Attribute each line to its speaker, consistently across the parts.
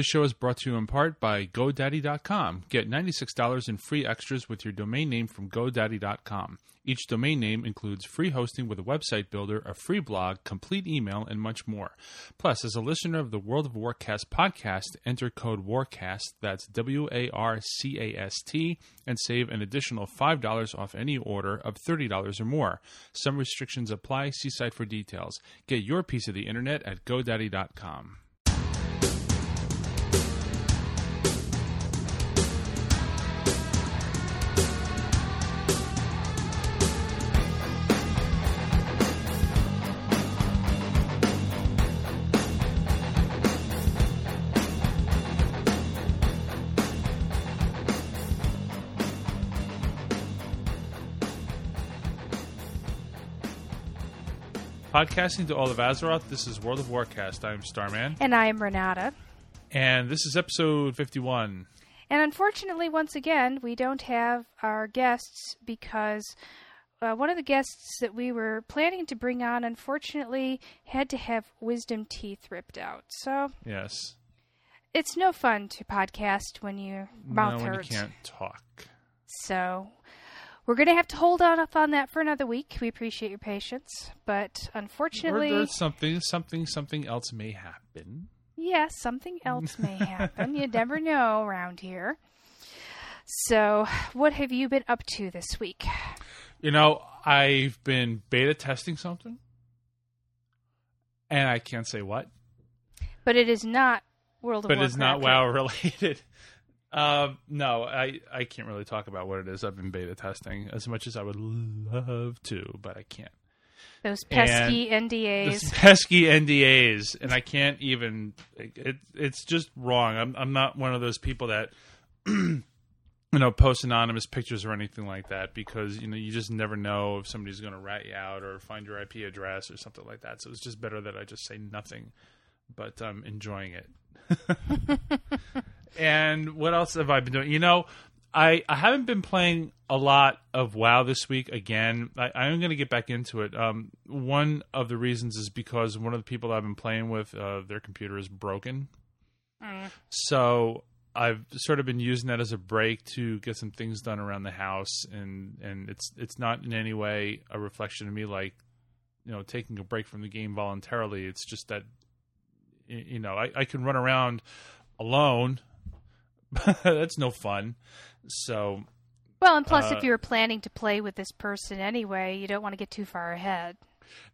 Speaker 1: This show is brought to you in part by GoDaddy.com. Get $96 in free extras with your domain name from GoDaddy.com. Each domain name includes free hosting with a website builder, a free blog, complete email, and much more. Plus, as a listener of the World of Warcast podcast, enter code WARCAST, that's W A R C A S T, and save an additional $5 off any order of $30 or more. Some restrictions apply. See site for details. Get your piece of the internet at GoDaddy.com. Podcasting to all of Azeroth, this is World of Warcast. I'm Starman,
Speaker 2: And I am Renata.
Speaker 1: and this is episode 51.
Speaker 2: And unfortunately, once again, we don't have our guests because uh, one of the guests that we were planning to bring on, unfortunately, had to have wisdom teeth ripped out. So
Speaker 1: Yes.
Speaker 2: it's no fun to podcast when your mouth
Speaker 1: no, when
Speaker 2: hurts.
Speaker 1: you can't talk.
Speaker 2: So we're going to have to hold on up on that for another week. We appreciate your patience, but
Speaker 1: Or
Speaker 2: unfortunately,
Speaker 1: something, something, something else may happen.
Speaker 2: Yes, something else may happen. you never know around here. So, what have you been up to this week?
Speaker 1: You know, I've been beta testing something, and I can't say what,
Speaker 2: But it is not World of
Speaker 1: but
Speaker 2: Warcraft.
Speaker 1: it's not WoW related. Um, no, I, I can't really talk about what it is. I've been beta testing as much as I would love to, but I can't.
Speaker 2: Those pesky NDAs.
Speaker 1: This pesky NDAs, and I can't even. It, it's just wrong. I'm I'm not one of those people that you know post anonymous pictures or anything like that because you know you just never know if somebody's going to rat you out or find your IP address or something like that. So it's just better that I just say nothing. But I'm enjoying it. and what else have I been doing? You know, I, I haven't been playing a lot of WoW this week. Again, I, I'm going to get back into it. Um, one of the reasons is because one of the people I've been playing with, uh, their computer is broken. So I've sort of been using that as a break to get some things done around the house, and and it's it's not in any way a reflection of me like you know taking a break from the game voluntarily. It's just that you know I, I can run around alone. That's no fun. So
Speaker 2: well, and plus,
Speaker 1: uh,
Speaker 2: if you were planning to play with this person anyway, you don't want to get too far ahead.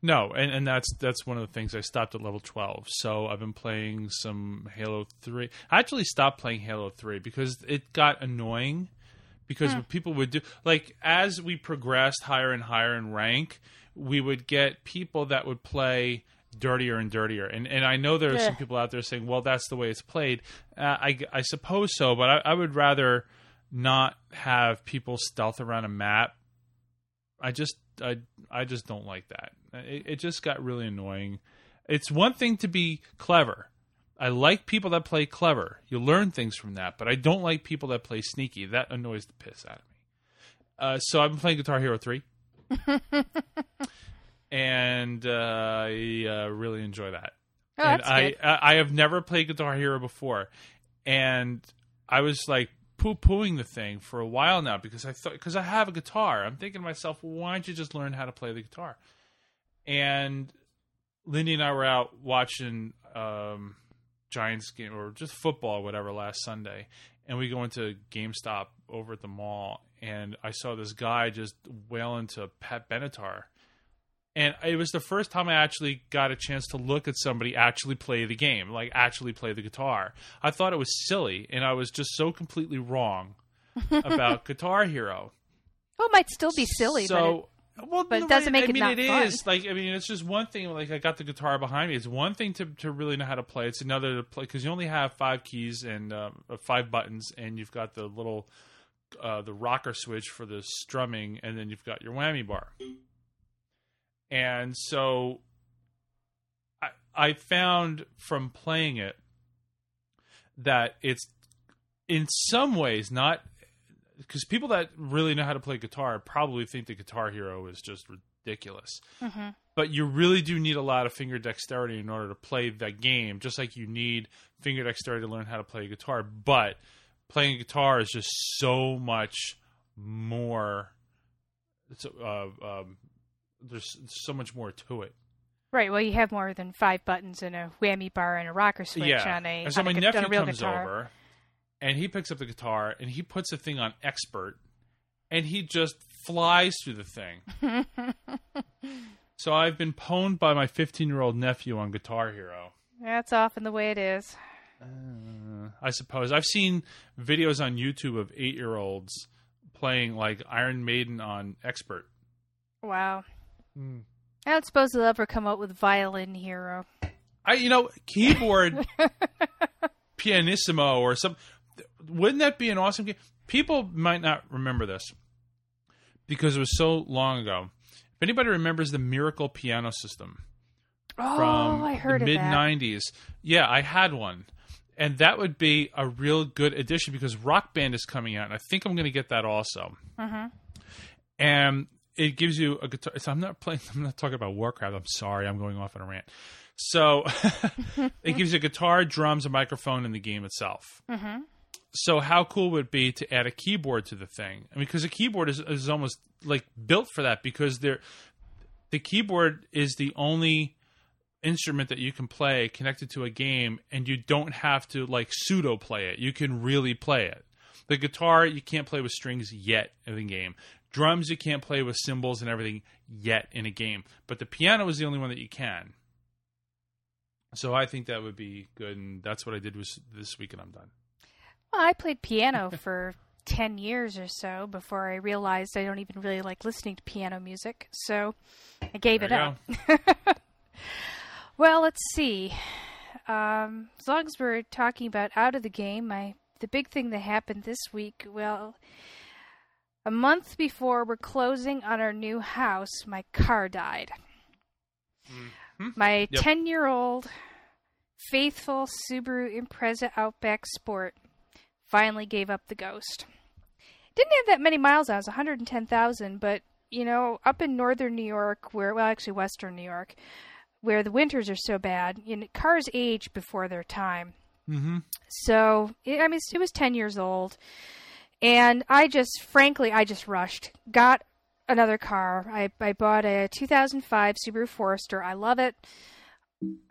Speaker 1: No, and, and that's that's one of the things. I stopped at level twelve, so I've been playing some Halo Three. I actually stopped playing Halo Three because it got annoying. Because what people would do, like as we progressed higher and higher in rank, we would get people that would play dirtier and dirtier. And and I know there are some people out there saying, "Well, that's the way it's played." Uh, I I suppose so, but I, I would rather not have people stealth around a map I just I I just don't like that. It, it just got really annoying. It's one thing to be clever. I like people that play clever. You learn things from that, but I don't like people that play sneaky. That annoys the piss out of me. Uh, so I've been playing Guitar Hero three, and uh, I uh, really enjoy that.
Speaker 2: Oh,
Speaker 1: and
Speaker 2: that's
Speaker 1: I,
Speaker 2: good.
Speaker 1: I I have never played Guitar Hero before, and I was like poo pooing the thing for a while now because I thought because I have a guitar. I'm thinking to myself, why don't you just learn how to play the guitar? And Lindy and I were out watching um, Giants game or just football, or whatever, last Sunday, and we go into GameStop over at the mall, and I saw this guy just wailing to Pat Benatar. And it was the first time I actually got a chance to look at somebody actually play the game, like actually play the guitar. I thought it was silly, and I was just so completely wrong about Guitar Hero.
Speaker 2: Well, it might still be silly,
Speaker 1: so, well,
Speaker 2: but it doesn't make
Speaker 1: I
Speaker 2: it
Speaker 1: mean, it
Speaker 2: fun.
Speaker 1: is like I mean, it's just one thing. Like I got the guitar behind me. It's one thing to to really know how to play. It's another to play because you only have five keys and um, uh, five buttons, and you've got the little uh, the rocker switch for the strumming, and then you've got your whammy bar. And so, I I found from playing it that it's in some ways not because people that really know how to play guitar probably think the Guitar Hero is just ridiculous.
Speaker 2: but hmm
Speaker 1: but you really do need a lot of finger dexterity in order to play that game. Just like you need finger dexterity to learn how to play guitar, but playing guitar is just so much more. It's, uh, um, there's so much more to it.
Speaker 2: Right. Well, you have more than five buttons and a whammy bar and a rocker switch
Speaker 1: yeah.
Speaker 2: on a.
Speaker 1: and so my
Speaker 2: a,
Speaker 1: nephew
Speaker 2: on a real
Speaker 1: comes
Speaker 2: guitar.
Speaker 1: over, and he picks up the guitar and he puts the thing on expert, and he just flies through the thing. so I've been pwned by my 15 year old nephew on Guitar Hero.
Speaker 2: That's often the way it is.
Speaker 1: Uh, I suppose I've seen videos on YouTube of eight year olds playing like Iron Maiden on expert.
Speaker 2: Wow.
Speaker 1: Hmm.
Speaker 2: I don't suppose they'll ever come out with Violin Hero.
Speaker 1: I you know keyboard pianissimo or some. Wouldn't that be an awesome game? People might not remember this because it was so long ago. If anybody remembers the Miracle Piano System
Speaker 2: Oh,
Speaker 1: from
Speaker 2: I heard
Speaker 1: the mid '90s, yeah, I had one, and that would be a real good addition because Rock Band is coming out, and I think I'm going to get that also.
Speaker 2: Mhm.
Speaker 1: And it gives you a guitar. So I'm not playing. I'm not talking about Warcraft. I'm sorry. I'm going off on a rant. So it gives you a guitar, drums, a microphone, and the game itself.
Speaker 2: Mhm.
Speaker 1: So how cool would it be to add a keyboard to the thing? I mean, because a keyboard is, is almost like built for that because they're, the keyboard is the only instrument that you can play connected to a game, and you don't have to like pseudo play it. You can really play it. The guitar you can't play with strings yet in the game. Drums you can't play with cymbals and everything yet in a game. But the piano is the only one that you can. So I think that would be good, and that's what I did was this week, and I'm done.
Speaker 2: Well, I played piano for 10 years or so before I realized I don't even really like listening to piano music. So I gave
Speaker 1: There
Speaker 2: it up. well, let's see. Um, as long as we're talking about out of the game, my the big thing that happened this week, well, a month before we're closing on our new house, my car died.
Speaker 1: Mhm.
Speaker 2: My
Speaker 1: Yep.
Speaker 2: 10 year old faithful Subaru Impreza Outback Sport finally gave up the ghost. Didn't have that many miles on it, it was 110,000, but you know, up in northern New York, where, well, actually western New York, where the winters are so bad, you know, cars age before their time.
Speaker 1: Mm-hmm.
Speaker 2: So, it, I mean, it was 10 years old. And I just, frankly, I just rushed. Got another car. I, I bought a 2005 Subaru Forester. I love it.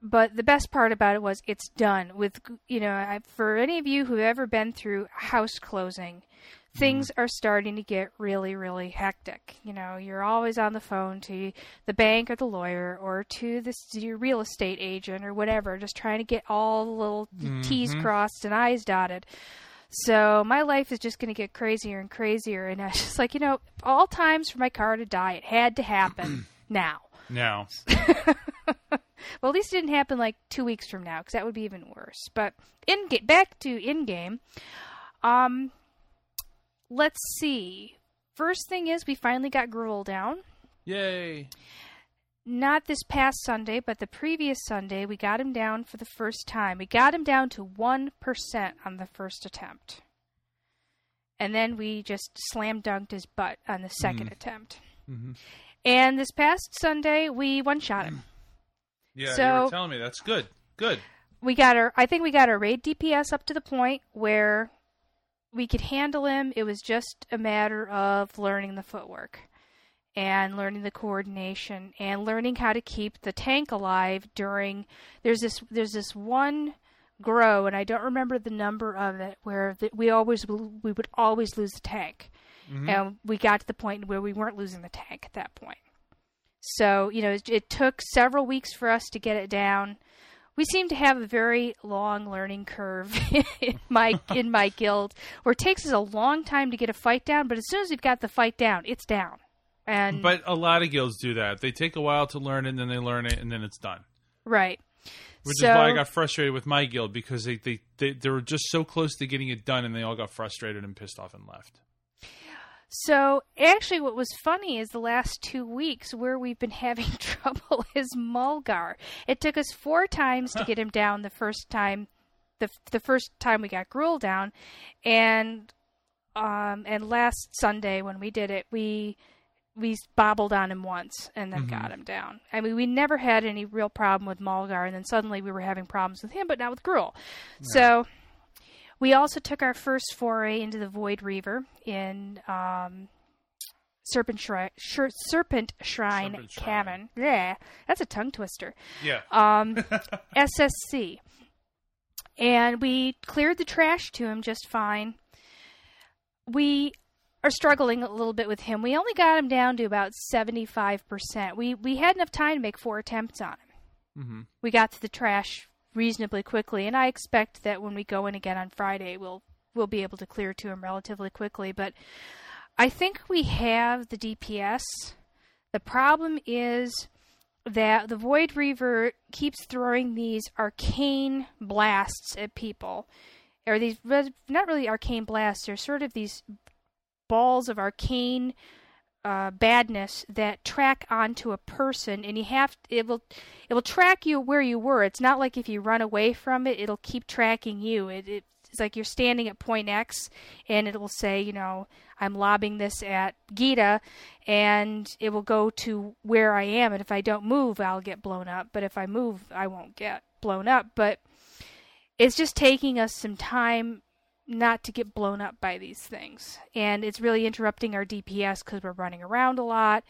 Speaker 2: But the best part about it was it's done with, you know, I, for any of you who've ever been through house closing, things are starting to get really, really hectic. You know, you're always on the phone to the bank or the lawyer or to the s- your real estate agent or whatever, just trying to get all the little T's
Speaker 1: Mhm.
Speaker 2: crossed and I's dotted. So my life is just going to get crazier and crazier. And I was just like, you know, all times for my car to die, it had to happen now.
Speaker 1: Now,
Speaker 2: Well, at least it didn't happen like two weeks from now, because that would be even worse. But in ga- back to in game. Um, let's see. First thing is we finally got Gruul down.
Speaker 1: yay!
Speaker 2: Not this past Sunday, but the previous Sunday, we got him down for the first time. We got him down to 1% on the first attempt. And then we just slam dunked his butt on the 2nd
Speaker 1: Mhm.
Speaker 2: attempt.
Speaker 1: Mm-hmm.
Speaker 2: And this past Sunday, we one shot him.
Speaker 1: Yeah,
Speaker 2: so, you
Speaker 1: were telling me that's good. Good.
Speaker 2: we got our I think we got our raid DPS up to the point where we could handle him. It was just a matter of learning the footwork and learning the coordination and learning how to keep the tank alive during there's this there's this one grow and I don't remember the number of it where the, we always we would always lose the tank.
Speaker 1: Mhm.
Speaker 2: And we got to the point where we weren't losing the tank at that point. So, you know, it, it took several weeks for us to get it down. We seem to have a very long learning curve in my in my guild, where it takes us a long time to get a fight down, but as soon as we've got the fight down, it's down. And
Speaker 1: But a lot of guilds do that. They take a while to learn it, and then they learn it, and then it's done.
Speaker 2: right.
Speaker 1: Which
Speaker 2: so,
Speaker 1: is why I got frustrated with my guild because they, they, they, they were just so close to getting it done, and they all got frustrated and pissed off and left.
Speaker 2: So actually, what was funny is the last two weeks where we've been having trouble is Maulgar. It took us four times to get him down the first time, the the first time we got Gruul down, and um and last Sunday when we did it, we we bobbled on him once and then got him down. I mean, we never had any real problem with Maulgar, and then suddenly we were having problems with him, but not with Gruul. So we also took our first foray into the Void Reaver in um, Serpent Shrine, Sher- Serpent Shrine
Speaker 1: Serpent Shrine.
Speaker 2: Cabin. Yeah, that's a tongue twister.
Speaker 1: Yeah.
Speaker 2: Um, SSC. And we cleared the trash to him just fine. We are struggling a little bit with him. We only got him down to about 75%. We we had enough time to make four attempts on him.
Speaker 1: hmm
Speaker 2: We got to the trash reasonably quickly, and I expect that when we go in again on Friday, we'll we'll be able to clear to him relatively quickly, but I think we have the DPS. The problem is that the Void Reaver keeps throwing these arcane blasts at people. Or these, not really arcane blasts, they're sort of these balls of arcane uh, badness that track onto a person, and you have it will it will track you where you were. It's not like if you run away from it, it'll keep tracking you. It, it it's like you're standing at point X, and it will say, you know, I'm lobbing this at Gita, and it will go to where I am. And if I don't move, I'll get blown up. But if I move, I won't get blown up. But it's just taking us some time not to get blown up by these things. And it's really interrupting our DPS because we're running around a lot.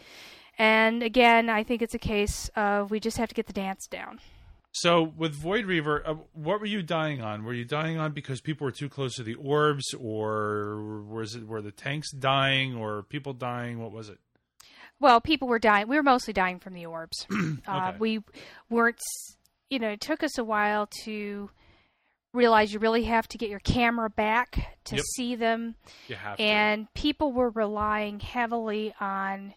Speaker 2: And again, I think it's a case of we just have to get the dance down.
Speaker 1: So with Void Reaver, uh, what were you dying on? Were you dying on because people were too close to the orbs, or was it were the tanks dying, or people dying? What was it?
Speaker 2: Well, people were dying. We were mostly dying from the orbs. uh, we weren't, you know, it took us a while to realize you really have to get your camera back to
Speaker 1: Yep.
Speaker 2: see them.
Speaker 1: Have to.
Speaker 2: and people were relying heavily on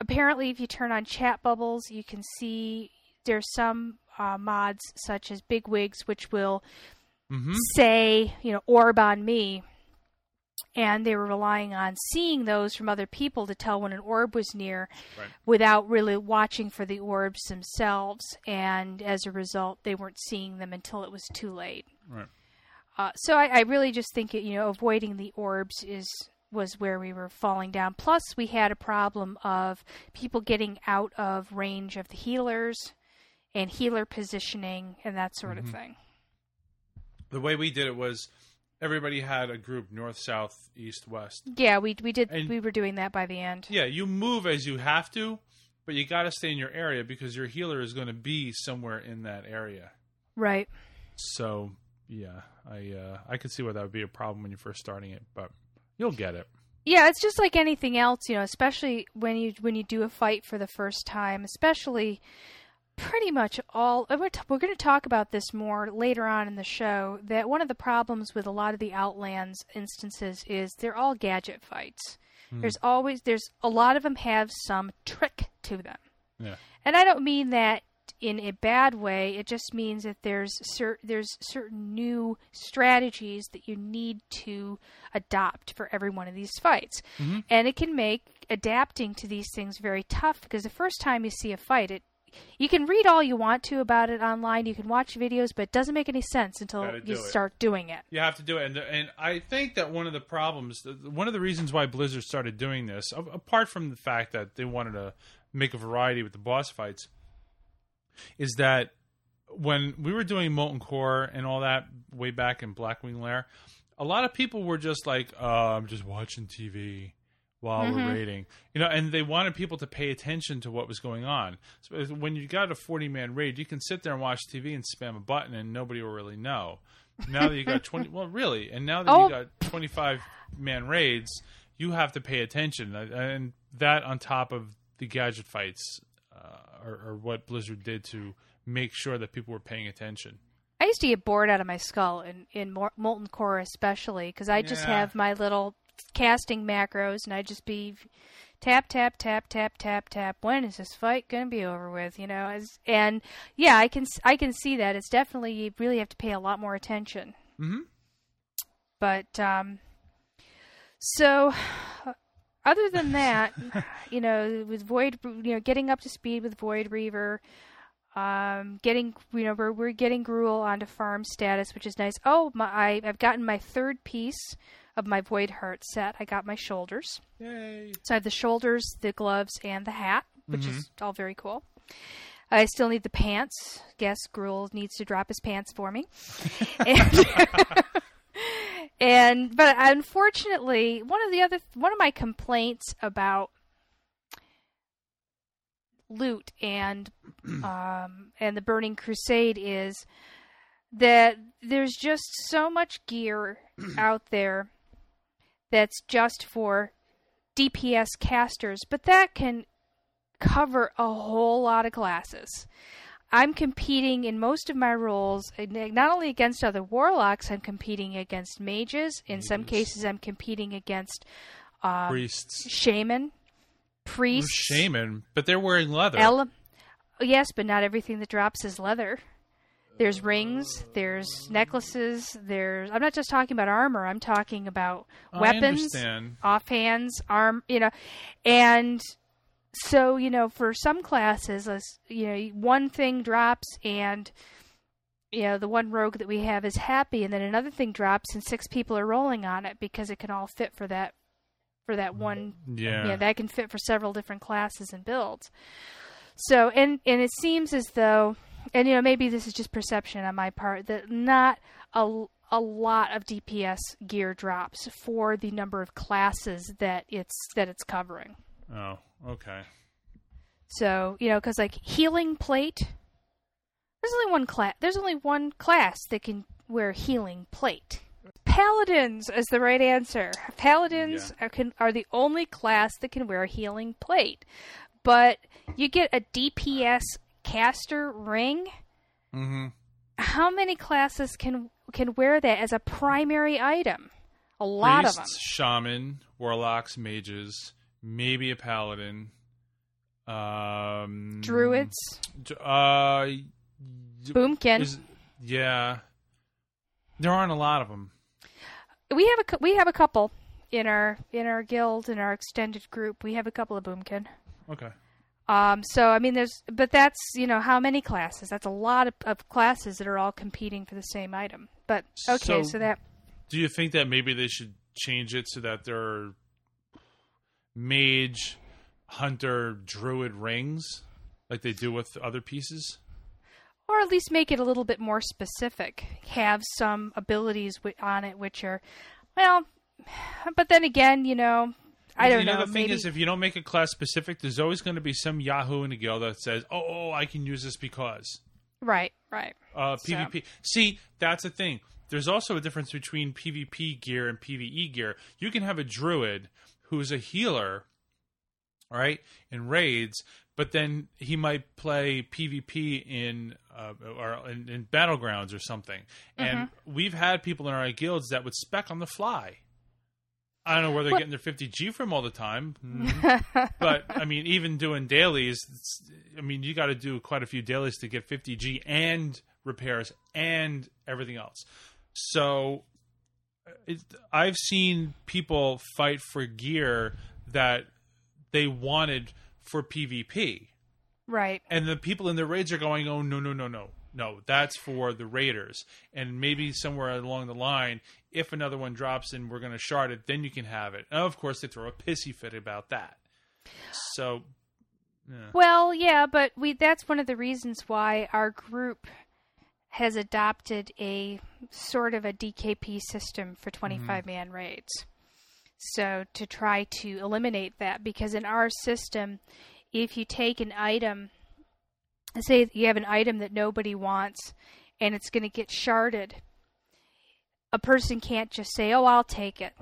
Speaker 2: apparently if you turn on chat bubbles you can see there's some uh, mods such as bigwigs which will
Speaker 1: hmm
Speaker 2: say you know orb on me and they were relying on seeing those from other people to tell when an orb was near
Speaker 1: Right.
Speaker 2: without really watching for the orbs themselves and as a result they weren't seeing them until it was too late
Speaker 1: Right.
Speaker 2: uh, so I, I really just think it, you know avoiding the orbs is was where we were falling down. Plus, we had a problem of people getting out of range of the healers and healer positioning and that sort
Speaker 1: Mm-hmm.
Speaker 2: of thing.
Speaker 1: The way we did it was everybody had a group north, south, east, west.
Speaker 2: Yeah, we we did
Speaker 1: And-
Speaker 2: we were doing that by the end.
Speaker 1: Yeah, you move as you have to, but you got to stay in your area because your healer is going to be somewhere in that area.
Speaker 2: Right.
Speaker 1: So yeah, I uh, I could see why that would be a problem when you're first starting it, but you'll get it.
Speaker 2: Yeah, it's just like anything else, you know, especially when you when you do a fight for the first time, especially pretty much all we're, t- we're going to talk about this more later on in the show that one of the problems with a lot of the outlands instances is they're all gadget fights. Hmm. There's always there's a lot of them have some trick to them.
Speaker 1: Yeah.
Speaker 2: and i don't mean that in a bad way it just means that there's cer- there's certain new strategies that you need to adopt for every one of these fights. Mm-hmm. And it can make adapting to these things very tough because the first time you see a fight it you can read all you want to about it online you can watch videos but it doesn't make any sense until
Speaker 1: Gotta
Speaker 2: you
Speaker 1: do it.
Speaker 2: start doing it
Speaker 1: You have to do it, and and I think that one of the problems, one of the reasons why Blizzard started doing this, a- apart from the fact that they wanted to make a variety with the boss fights, is that when we were doing Molten Core and all that way back in Blackwing Lair, a lot of people were just like, uh, "I'm just watching TV." While we're raiding, you know, and they wanted people to pay attention to what was going on. So when you got a forty-man raid, you can sit there and watch TV and spam a button, and nobody will really know. Now that you got twenty, well, really, and now that
Speaker 2: Oh.
Speaker 1: you got twenty-five man raids, you have to pay attention, Uh, and that on top of the gadget fights uh, are, are what Blizzard did to make sure that people were paying attention.
Speaker 2: I used to get bored out of my skull in in Molten Core especially because I just
Speaker 1: Yeah.
Speaker 2: have my little casting macros and I just be tap tap tap tap tap tap. When is this fight gonna be over with? You know, as, and yeah, I can I can see that it's definitely you really have to pay a lot more attention.
Speaker 1: Mhm.
Speaker 2: But um, so other than that, you know, with Void, you know, getting up to speed with Void Reaver. Um, getting you know we're we're getting Gruul onto farm status, which is nice. Oh, my I, I've gotten my third piece of my Void Heart set. I got my shoulders.
Speaker 1: Yay!
Speaker 2: So I have the shoulders, the gloves, and the hat, which is all very cool. I still need the pants. Guess Gruul needs to drop his pants for me. and, and but unfortunately, one of the other one of my complaints about loot and um, and the Burning Crusade is that there's just so much gear out there that's just for DPS casters, but that can cover a whole lot of classes. I'm competing in most of my roles uh, not only against other warlocks, I'm competing against mages. In some cases, I'm competing against um,
Speaker 1: Priests.
Speaker 2: shaman, priests,
Speaker 1: Shaman, but they're wearing leather.
Speaker 2: ele- yes, but not everything that drops is leather. There's rings, there's necklaces, there's. I'm not just talking about armor. I'm talking about
Speaker 1: I
Speaker 2: weapons,
Speaker 1: understand.
Speaker 2: offhands, arm, you know, and so you know, for some classes, you know, one thing drops and you know the one rogue that we have is happy, and then another thing drops and six people are rolling on it because it can all fit for that for that one
Speaker 1: Yeah.
Speaker 2: yeah, that can fit for several different classes and builds. So, and and it seems as though, and you know, maybe this is just perception on my part that not a a lot of DPS gear drops for the number of classes that it's that it's covering.
Speaker 1: oh, okay.
Speaker 2: So, you know, because like healing plate, there's only one class. There's only one class that can wear healing plate. Paladins is the right answer. Paladins are, can, are the only class that can wear healing plate. But you get a DPS caster ring.
Speaker 1: Mm-hmm.
Speaker 2: How many classes can can wear that as a primary item? A lot of them.
Speaker 1: Priests, shaman, warlocks, mages, maybe a paladin. Um,
Speaker 2: Druids,
Speaker 1: Uh,
Speaker 2: boomkin.
Speaker 1: is- yeah. There aren't a lot of them.
Speaker 2: we have a we have a couple in our in our guild in our extended group. We have a couple of boomkin.
Speaker 1: Okay.
Speaker 2: Um, so I mean, there's but that's you know how many classes? That's a lot of, of classes that are all competing for the same item. But okay,
Speaker 1: So-
Speaker 2: so, that
Speaker 1: Do you think that maybe they should change it so that there are mage, hunter, druid rings like they do with other pieces?
Speaker 2: or at least make it a little bit more specific. Have some abilities on it which are well, but then again, you know, I don't
Speaker 1: you know.
Speaker 2: know.
Speaker 1: the thing
Speaker 2: maybe,
Speaker 1: is, if you don't make it class specific, there's always going to be some Yahoo in the guild that says, "Oh, oh, I can use this because."
Speaker 2: right, right.
Speaker 1: Uh,
Speaker 2: So-
Speaker 1: PvP. See, that's the thing. There's also a difference between PvP gear and PvE gear. You can have a druid who's a healer, all right, in raids, but then he might play PvP in uh, or in, in battlegrounds or something. And we've had people in our guilds that would spec on the fly. I don't know where they're
Speaker 2: What-
Speaker 1: getting their 50G from all the time, Mhm. but I mean, even doing dailies, it's, I mean, you got to do quite a few dailies to get 50G and repairs and everything else. So, it, I've seen people fight for gear that they wanted for PvP,
Speaker 2: Right.
Speaker 1: and the people in the raids are going, "Oh no, no, no, no, no! That's for the raiders." And maybe somewhere along the line, if another one drops and we're going to shard it, then you can have it. And of course, they throw a pissy fit about that. So, yeah.
Speaker 2: Well, yeah, but we that's one of the reasons why our group has adopted a sort of a DKP system for 25 mm-hmm. man raids. So to try to eliminate that because in our system if you take an item say you have an item that nobody wants and it's going to get sharded a person can't just say, "Oh, I'll take it."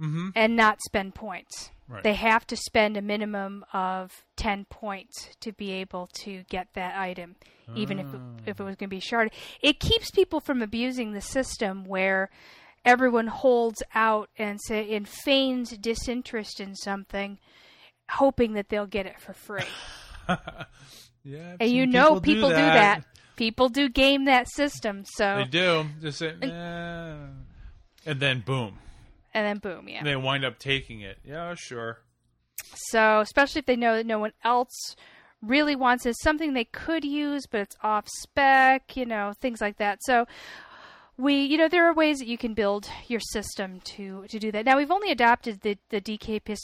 Speaker 1: mm-hmm.
Speaker 2: and not spend points.
Speaker 1: Right.
Speaker 2: They have to spend a minimum of 10 points to be able to get that item, even if it, if it was going to be sharded. It keeps people from abusing the system where everyone holds out and say in feigned disinterest in something, hoping that they'll get it for free.
Speaker 1: yeah,
Speaker 2: and you
Speaker 1: seen
Speaker 2: know people do that. People do game that system, so
Speaker 1: They do. Just say, "Nah." and then boom,
Speaker 2: and then boom, yeah.
Speaker 1: they wind up taking it. Yeah, sure.
Speaker 2: So, especially if they know that no one else really wants is something they could use, but it's off spec, you know, things like that. So we, you know, there are ways that you can build your system to to do that. Now we've only adopted the the DKP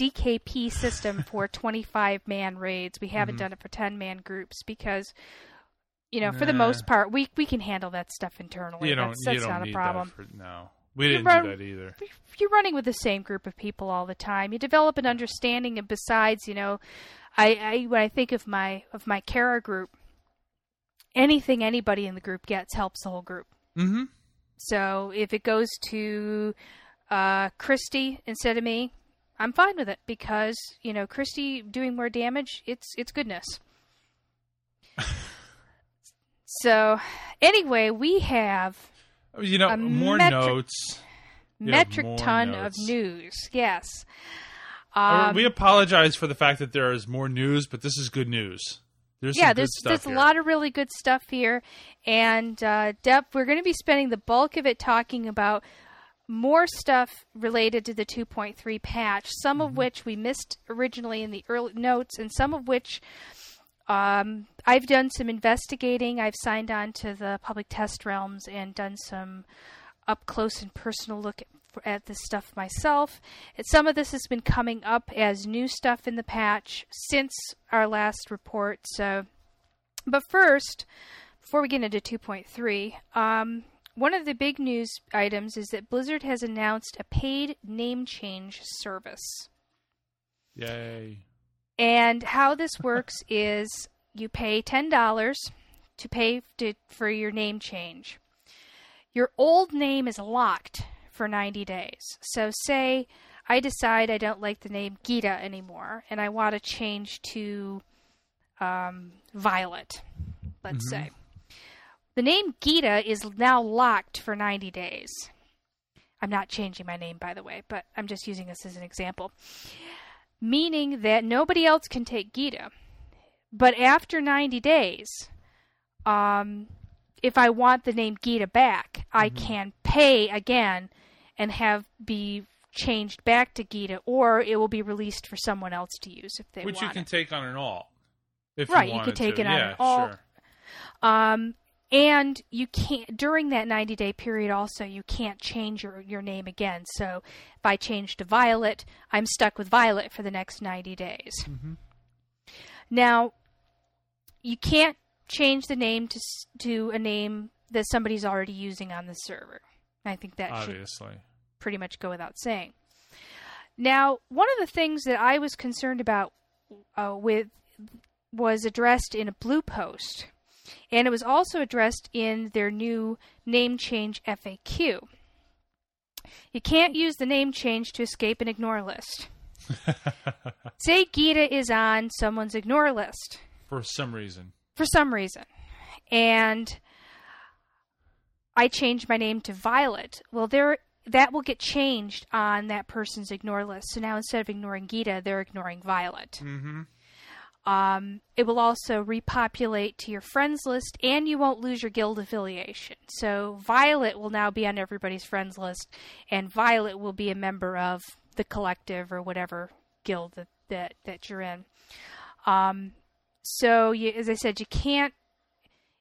Speaker 2: DKP system for 25 man raids. We haven't
Speaker 1: Mm-hmm.
Speaker 2: done it for 10 man groups because you know, for the most part, we we can handle that stuff internally.
Speaker 1: you don't.
Speaker 2: that's
Speaker 1: you don't
Speaker 2: not a problem.
Speaker 1: For, no, we didn't
Speaker 2: run-
Speaker 1: do that either.
Speaker 2: you're running with the same group of people all the time. You develop an understanding, and besides, you know, I, I when I think of my of my Kara group, anything anybody in the group gets helps the whole group.
Speaker 1: Mm-hmm.
Speaker 2: So if it goes to uh, Christy instead of me, I'm fine with it because you know Christy doing more damage. It's it's goodness. so anyway, we have
Speaker 1: You know, more
Speaker 2: metric-
Speaker 1: notes.
Speaker 2: Metric
Speaker 1: more
Speaker 2: ton
Speaker 1: notes.
Speaker 2: of news. Yes.
Speaker 1: Uh,
Speaker 2: Um,
Speaker 1: we apologize for the fact that there is more news, but this is good news. There's
Speaker 2: yeah, there's there's
Speaker 1: here.
Speaker 2: a lot of really good stuff here, and uh, Deb, we're going to be spending the bulk of it talking about more stuff related to the 2.3 patch. Some
Speaker 1: Mm-hmm.
Speaker 2: of which we missed originally in the early notes, and some of which um, I've done some investigating. I've signed on to the public test realms and done some up close and personal look at, at this stuff myself. And some of this has been coming up as new stuff in the patch since our last report. So, but first, before we get into 2.3, um, one of the big news items is that Blizzard has announced a paid name change service.
Speaker 1: Yay!
Speaker 2: And how this works is you pay $10 to pay to, for your name change. Your old name is locked for 90 days. So, say I decide I don't like the name Gita anymore and I want to change to um, Violet, let's
Speaker 1: Mhm.
Speaker 2: say. The name Gita is now locked for 90 days. I'm not changing my name, by the way, but I'm just using this as an example meaning that nobody else can take Gita. But after 90 days, um, if I want the name Gita back, I can pay again and have be changed back to Gita, or it will be released for someone else to use if they want.
Speaker 1: Which you can
Speaker 2: it.
Speaker 1: take on an alt. If
Speaker 2: Right,
Speaker 1: you,
Speaker 2: you could take
Speaker 1: to.
Speaker 2: it on
Speaker 1: yeah,
Speaker 2: an alt.
Speaker 1: Sure.
Speaker 2: Um, and you can't during that 90 day period also you can't change your, your name again so if i change to violet i'm stuck with violet for the next 90 days
Speaker 1: Mhm.
Speaker 2: now you can't change the name to to a name that somebody's already using on the server i think that should
Speaker 1: Obviously.
Speaker 2: pretty much go without saying. Now, one of the things that I was concerned about uh, with was addressed in a blue post, and it was also addressed in their new name change FAQ. You can't use the name change to escape an ignore list. Say Gita is on someone's ignore list
Speaker 1: For some reason.
Speaker 2: for some reason. And I changed my name to Violet. Well, there that will get changed on that person's ignore list. So now instead of ignoring Gita, they're ignoring Violet.
Speaker 1: Mm-hmm.
Speaker 2: Um, it will also repopulate to your friends list, and you won't lose your guild affiliation. So Violet will now be on everybody's friends list, and Violet will be a member of the collective or whatever guild that that, that you're in. Um, so, you, as I said, you can't.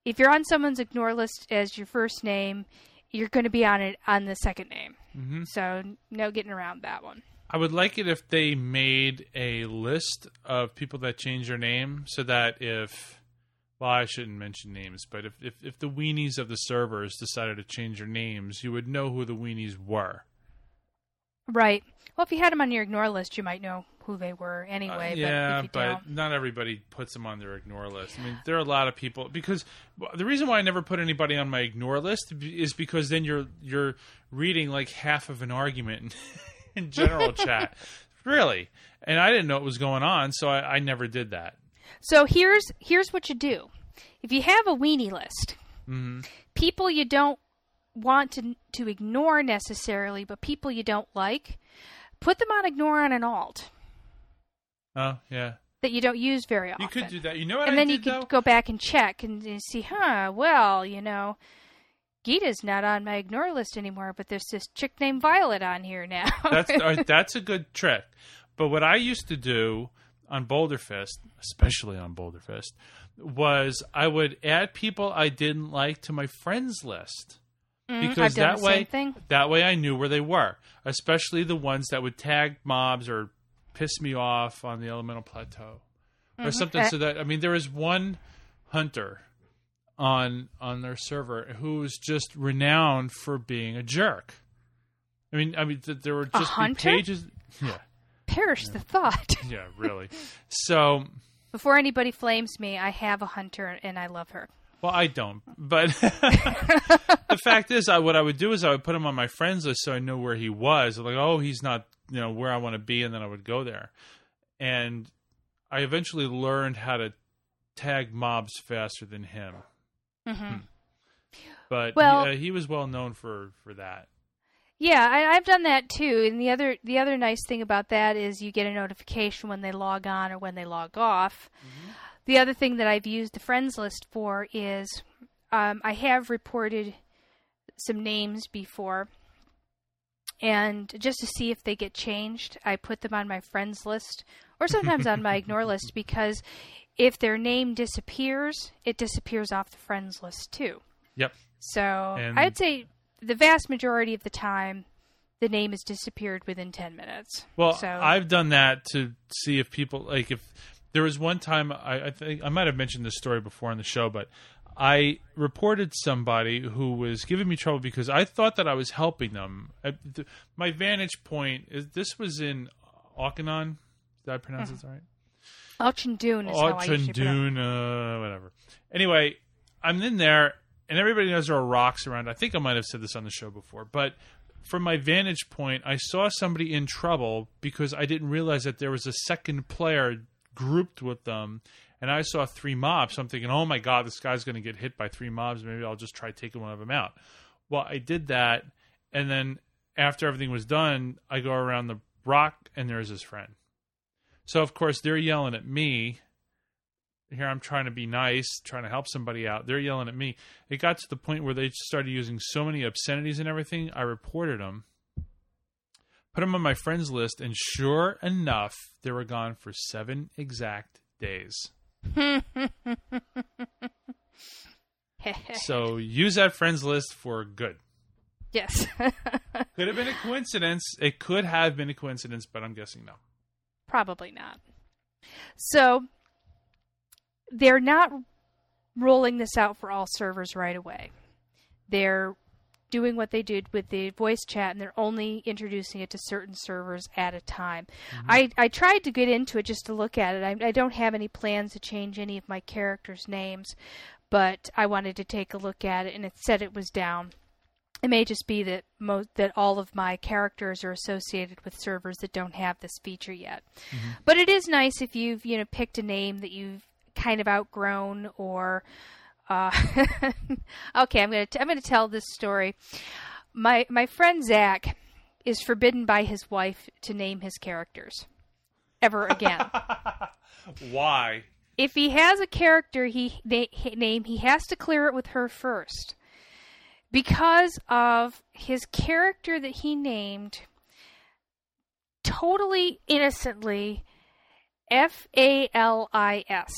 Speaker 2: If you're on someone's ignore list as your first name, you're going to be on it on the second name.
Speaker 1: Mm-hmm.
Speaker 2: So, no getting around that one.
Speaker 1: I would like it if they made a list of people that change their name so that if well, I shouldn't mention names, but if, if, if the weenies of the servers decided to change their names, you would know who the weenies were.
Speaker 2: Right. Well, if you had them on your ignore list, you might know who they were
Speaker 1: Uh,
Speaker 2: anyway.
Speaker 1: yeah,
Speaker 2: but
Speaker 1: but
Speaker 2: don't,
Speaker 1: everybody puts them on their ignore list. I mean, there are a lot of people because the reason why I never put anybody on my ignore list is because then you're you're reading like half of an argument in, general chat, really, and I didn't know what was going on, so I, I never did that.
Speaker 2: So here's here's what you do. If you have a weenie list,
Speaker 1: hmm
Speaker 2: people you don't want to to ignore necessarily, but people you don't like, put them on ignore on an alt
Speaker 1: Oh yeah,
Speaker 2: that you don't use very often.
Speaker 1: you could do that. You know what
Speaker 2: and
Speaker 1: I
Speaker 2: then you could go back and check and, and see, huh? Well, you know, Gita's not on my ignore list anymore, but there's this chick named Violet on here now.
Speaker 1: that's uh, that's a good trick. But what I used to do on Boulderfist, especially on Boulderfist, was I would add people I didn't like to my friends list
Speaker 2: Mhm,
Speaker 1: because that way that way I knew where they were, especially the ones that would tag mobs or piss me off on the elemental plateau or something.
Speaker 2: Uh,
Speaker 1: So that I mean, there was one hunter on on their server who was just renowned for being a jerk. I mean, I mean, th- there were just pages. Yeah,
Speaker 2: Perish the thought.
Speaker 1: yeah, really. So,
Speaker 2: Before anybody flames me, I have a hunter and I love her.
Speaker 1: well, I don't, but the fact is, I what I would do is I would put him on my friends list so I knew where he was. Like, oh, he's not, you know, where I want to be, and then I would go there. And I eventually learned how to tag mobs faster than him.
Speaker 2: Hmm
Speaker 1: But
Speaker 2: Well-
Speaker 1: he, uh, he was well known for for that.
Speaker 2: Yeah, I, I've done that too. And the other the other nice thing about that is you get a notification when they log on or when they log off. The other thing that I've used the friends list for is um, I have reported some names before, and just to see if they get changed, I put them on my friends list or sometimes on my ignore list because if their name disappears, it disappears off the friends list too.
Speaker 1: Yep.
Speaker 2: So
Speaker 1: And-
Speaker 2: I'd say the vast majority of the time, the name has disappeared within 10 minutes.
Speaker 1: Well,
Speaker 2: so,
Speaker 1: I've done that to see if people like if there was one time I, I think I might have mentioned this story before on the show, but I reported somebody who was giving me trouble because I thought that I was helping them. Uh, th- My vantage point is this was in Aukenon. Did I pronounce this right?
Speaker 2: Auchindoun is how I usually pronounce
Speaker 1: uh, whatever. Anyway, I'm in there, and everybody knows there are rocks around. I think I might have said this on the show before, but from my vantage point, I saw somebody in trouble because I didn't realize that there was a second player grouped with them, and I saw three mobs. So I'm thinking, oh my god, this guy's going to get hit by three mobs. Maybe I'll just try taking one of them out. Well, I did that, and then after everything was done, I go around the rock, and there's his friend. So of course they're yelling at me. Here I'm trying to be nice, trying to help somebody out. They're yelling at me. It got to the point where they started using so many obscenities and everything. I reported them, put them on my friends list, and sure enough, they were gone for seven exact days. So use that friends list for good.
Speaker 2: yes.
Speaker 1: Could have been a coincidence. It could have been a coincidence, but I'm guessing no.
Speaker 2: Probably not. So they're not rolling this out for all servers right away. They're doing what they did with the voice chat and they're only introducing it to certain servers at a time. Mm-hmm. I, I tried to get into it just to look at it. I, I don't have any plans to change any of my characters' names, but I wanted to take a look at it and it said it was down. It may just be that mo- that all of my characters are associated with servers that don't have this feature yet. But it is nice if you've you know picked a name that you've kind of outgrown or. Uh, okay, I'm gonna t- I'm gonna tell this story. My my friend Zach is forbidden by his wife to name his characters ever again.
Speaker 1: Why?
Speaker 2: if he has a character he na- he- name, he has to clear it with her first because of his character that he named totally innocently F A L I S.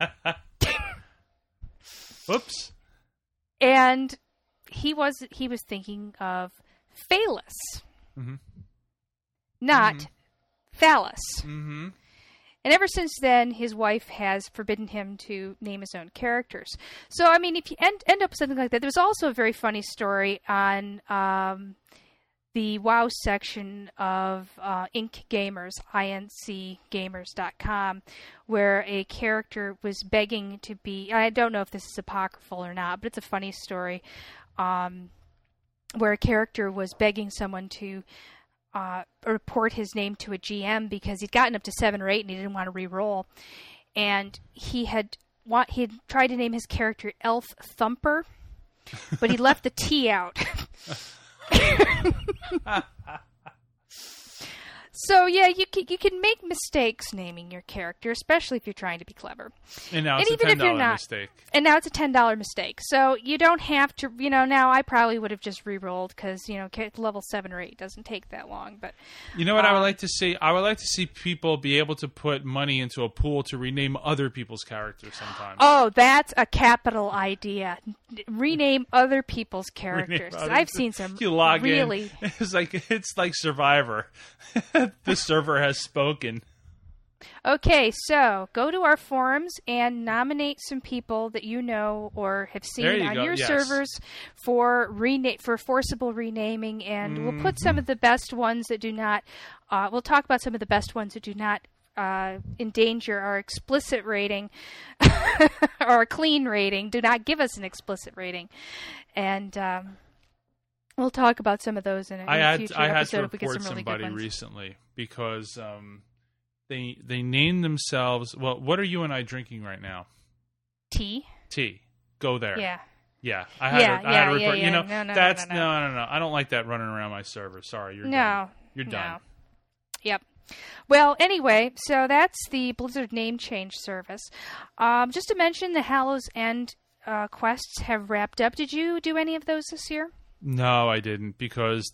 Speaker 1: Oops.
Speaker 2: And he was he was thinking of Phallus,
Speaker 1: Mhm.
Speaker 2: not Phallus.
Speaker 1: Mm-hmm.
Speaker 2: And ever since then, his wife has forbidden him to name his own characters. So, I mean, if you end, end up with something like that, there's also a very funny story on um, the WoW section of uh, Inc. Gamers, incgamers.com, where a character was begging to be. I don't know if this is apocryphal or not, but it's a funny story. Um, where a character was begging someone to uh, report his name to a GM because he'd gotten up to seven or eight and he didn't want to re-roll, and he had want he had tried to name his character Elf Thumper, but he left the T out. So yeah, you can you can make mistakes naming your character, especially if you're trying to be clever.
Speaker 1: And now
Speaker 2: And
Speaker 1: it's a
Speaker 2: even
Speaker 1: ten dollar mistake.
Speaker 2: And now it's a ten dollar mistake, so you don't have to. You know, now I probably would have just re-rolled because you know level seven or eight doesn't take that long. But
Speaker 1: You know what I would
Speaker 2: Um,
Speaker 1: like to see? I would like to see people be able to put money into a pool to rename other people's characters sometimes.
Speaker 2: oh, that's a capital idea. Rename other people's characters.
Speaker 1: others.
Speaker 2: I've seen some
Speaker 1: you log
Speaker 2: really.
Speaker 1: in. It's like it's like Survivor. the server has spoken.
Speaker 2: Okay, so go to our forums and nominate some people that you know or have seen
Speaker 1: you
Speaker 2: on
Speaker 1: go,
Speaker 2: your
Speaker 1: yes.
Speaker 2: servers for rena- for forcible renaming, and we'll put
Speaker 1: Mm-hmm.
Speaker 2: some of the best ones that do not. Uh, we'll talk about some of the best ones that do not uh, endanger our explicit rating or clean rating. Do not give us an explicit rating, and. Um, We'll talk about some of those in a,
Speaker 1: I
Speaker 2: a
Speaker 1: had
Speaker 2: future
Speaker 1: I had
Speaker 2: episode
Speaker 1: to
Speaker 2: if we get
Speaker 1: report
Speaker 2: some really good
Speaker 1: somebody
Speaker 2: ones.
Speaker 1: recently because um, they they named themselves. Well, what are you and I drinking right now?
Speaker 2: Tea,
Speaker 1: Tea. Go there.
Speaker 2: yeah.
Speaker 1: Yeah, I had
Speaker 2: Yeah,
Speaker 1: to, I had to
Speaker 2: yeah, yeah,
Speaker 1: report.
Speaker 2: yeah.
Speaker 1: You know,
Speaker 2: No, no, no,
Speaker 1: that's
Speaker 2: no, no.
Speaker 1: no, no, no. I don't like that running around my server. Sorry, you're
Speaker 2: No,
Speaker 1: done. You're
Speaker 2: no.
Speaker 1: done.
Speaker 2: Yep. Well, anyway, so that's the Blizzard name change service. Um, just to mention, the Hallows End uh, quests have wrapped up. Did you do any of those this year?
Speaker 1: No, I didn't because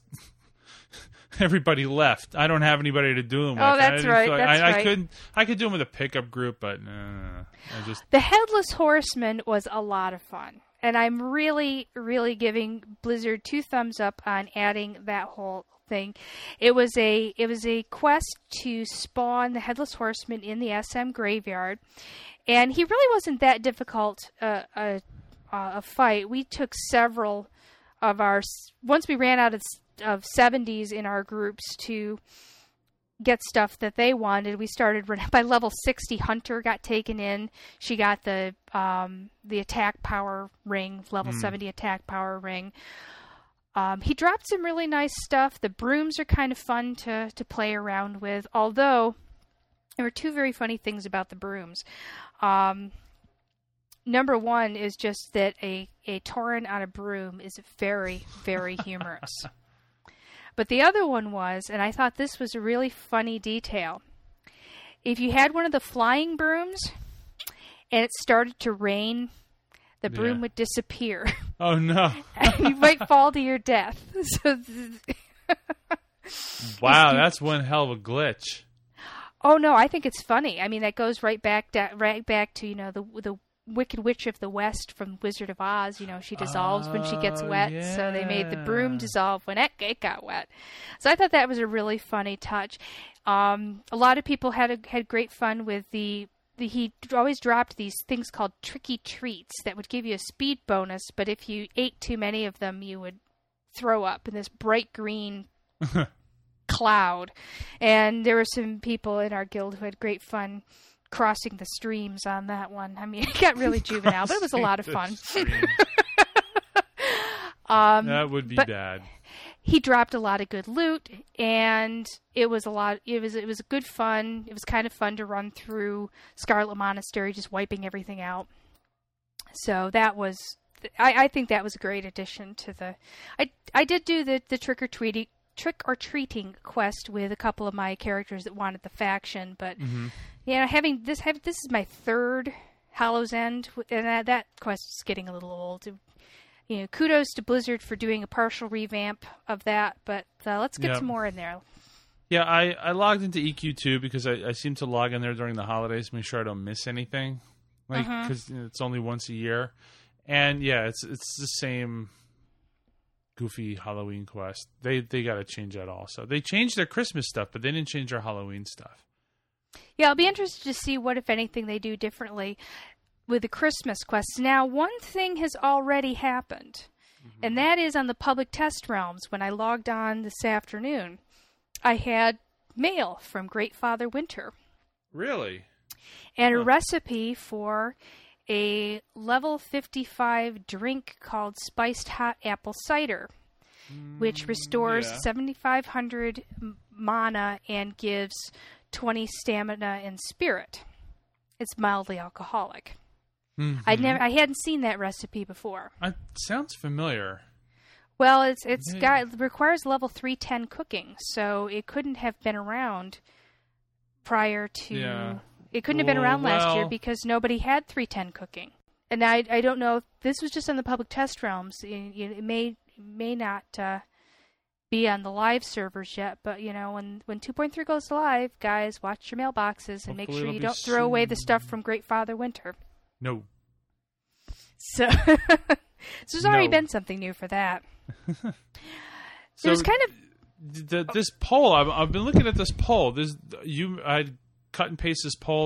Speaker 1: everybody left. I don't have anybody to do them with.
Speaker 2: Oh,
Speaker 1: I
Speaker 2: that's
Speaker 1: didn't
Speaker 2: right,
Speaker 1: like-
Speaker 2: that's
Speaker 1: I, I couldn't. I could do them with a pickup group, but no, no, no. I just
Speaker 2: The Headless Horseman was a lot of fun. And I'm really, really giving Blizzard two thumbs up on adding that whole thing. It was a it was a quest to spawn the Headless Horseman in the SM graveyard, and he really wasn't that difficult uh, a a fight. We took several of our once we ran out of of 70s in our groups to get stuff that they wanted. We started by level 60. Hunter got taken in. She got the um, the attack power ring, level 70 attack power ring. Um, he dropped some really nice stuff. The brooms are kind of fun to to play around with. Although there were two very funny things about the brooms. Um, number one is just that a a Tauren on a broom is very very humorous. But the other one was, and I thought this was a really funny detail. If you had one of the flying brooms and it started to rain, the broom
Speaker 1: Yeah.
Speaker 2: would disappear
Speaker 1: Oh no!
Speaker 2: you might fall to your death. So,
Speaker 1: Wow, that's one hell of a glitch.
Speaker 2: oh no, I think it's funny. I mean, that goes right back da- right back to you know the the Wicked Witch of the West from Wizard of Oz. You know, she dissolves when she gets
Speaker 1: Oh,
Speaker 2: wet. So they made the broom dissolve when it, it got wet. So I thought that was a really funny touch. Um, a lot of people had a, had great fun with the. the he always dropped these things called tricky treats that would give you a speed bonus, but if you ate too many of them, you would throw up in this bright green cloud. And there were some people in our guild who had great fun crossing the streams on that one. I mean, it got really juvenile, but it was a lot of fun. Um,
Speaker 1: that would be bad.
Speaker 2: he dropped a lot of good loot, and it was a lot. It was it was good fun. It was kind of fun to run through Scarlet Monastery, just wiping everything out. So that was. I, I think that was a great addition to the. I I did do the the trick or treating trick or treating quest with a couple of my characters that wanted the faction, but
Speaker 1: Mm-hmm.
Speaker 2: yeah, having this have this is my third Hallows End, and that, that quest is getting a little old. You know, kudos to Blizzard for doing a partial revamp of that, but uh, let's get
Speaker 1: Yeah.
Speaker 2: some more in there.
Speaker 1: Yeah, I, I logged into EQ2 because I, I seem to log in there during the holidays to make sure I don't miss anything, like because it's only once a year, and yeah, it's it's the same goofy Halloween quest. They they got to change that also. They changed their Christmas stuff, but they didn't change their Halloween stuff.
Speaker 2: Yeah, I'll be interested to see what, if anything, they do differently with the Christmas quests. Now, one thing has already happened, mm-hmm. and that is on the public test realms. When I logged on this afternoon, I had mail from Great Father Winter.
Speaker 1: Really?
Speaker 2: and a recipe for a level 55 drink called spiced hot apple cider, which restores
Speaker 1: yeah.
Speaker 2: 7,500 mana and gives 20 stamina and spirit. It's mildly alcoholic.
Speaker 1: Mhm.
Speaker 2: I never, I hadn't seen that recipe before.
Speaker 1: It sounds familiar.
Speaker 2: Well, it's it's
Speaker 1: Yeah.
Speaker 2: got it requires level three ten cooking, so it couldn't have been around prior to.
Speaker 1: Yeah.
Speaker 2: It couldn't have been around last year because nobody had three ten cooking, and I I don't know if this was just on the public test realms. It, it may may not uh, be on the live servers yet, but you know when when two point three goes live, guys, watch your mailboxes and make sure you don't throw away the stuff from Great Father Winter.
Speaker 1: No.
Speaker 2: So, so there's already
Speaker 1: No.
Speaker 2: been something new for that.
Speaker 1: So
Speaker 2: There's kind of
Speaker 1: the, this poll. I've, I've been looking at this poll. This you I cut and paste this poll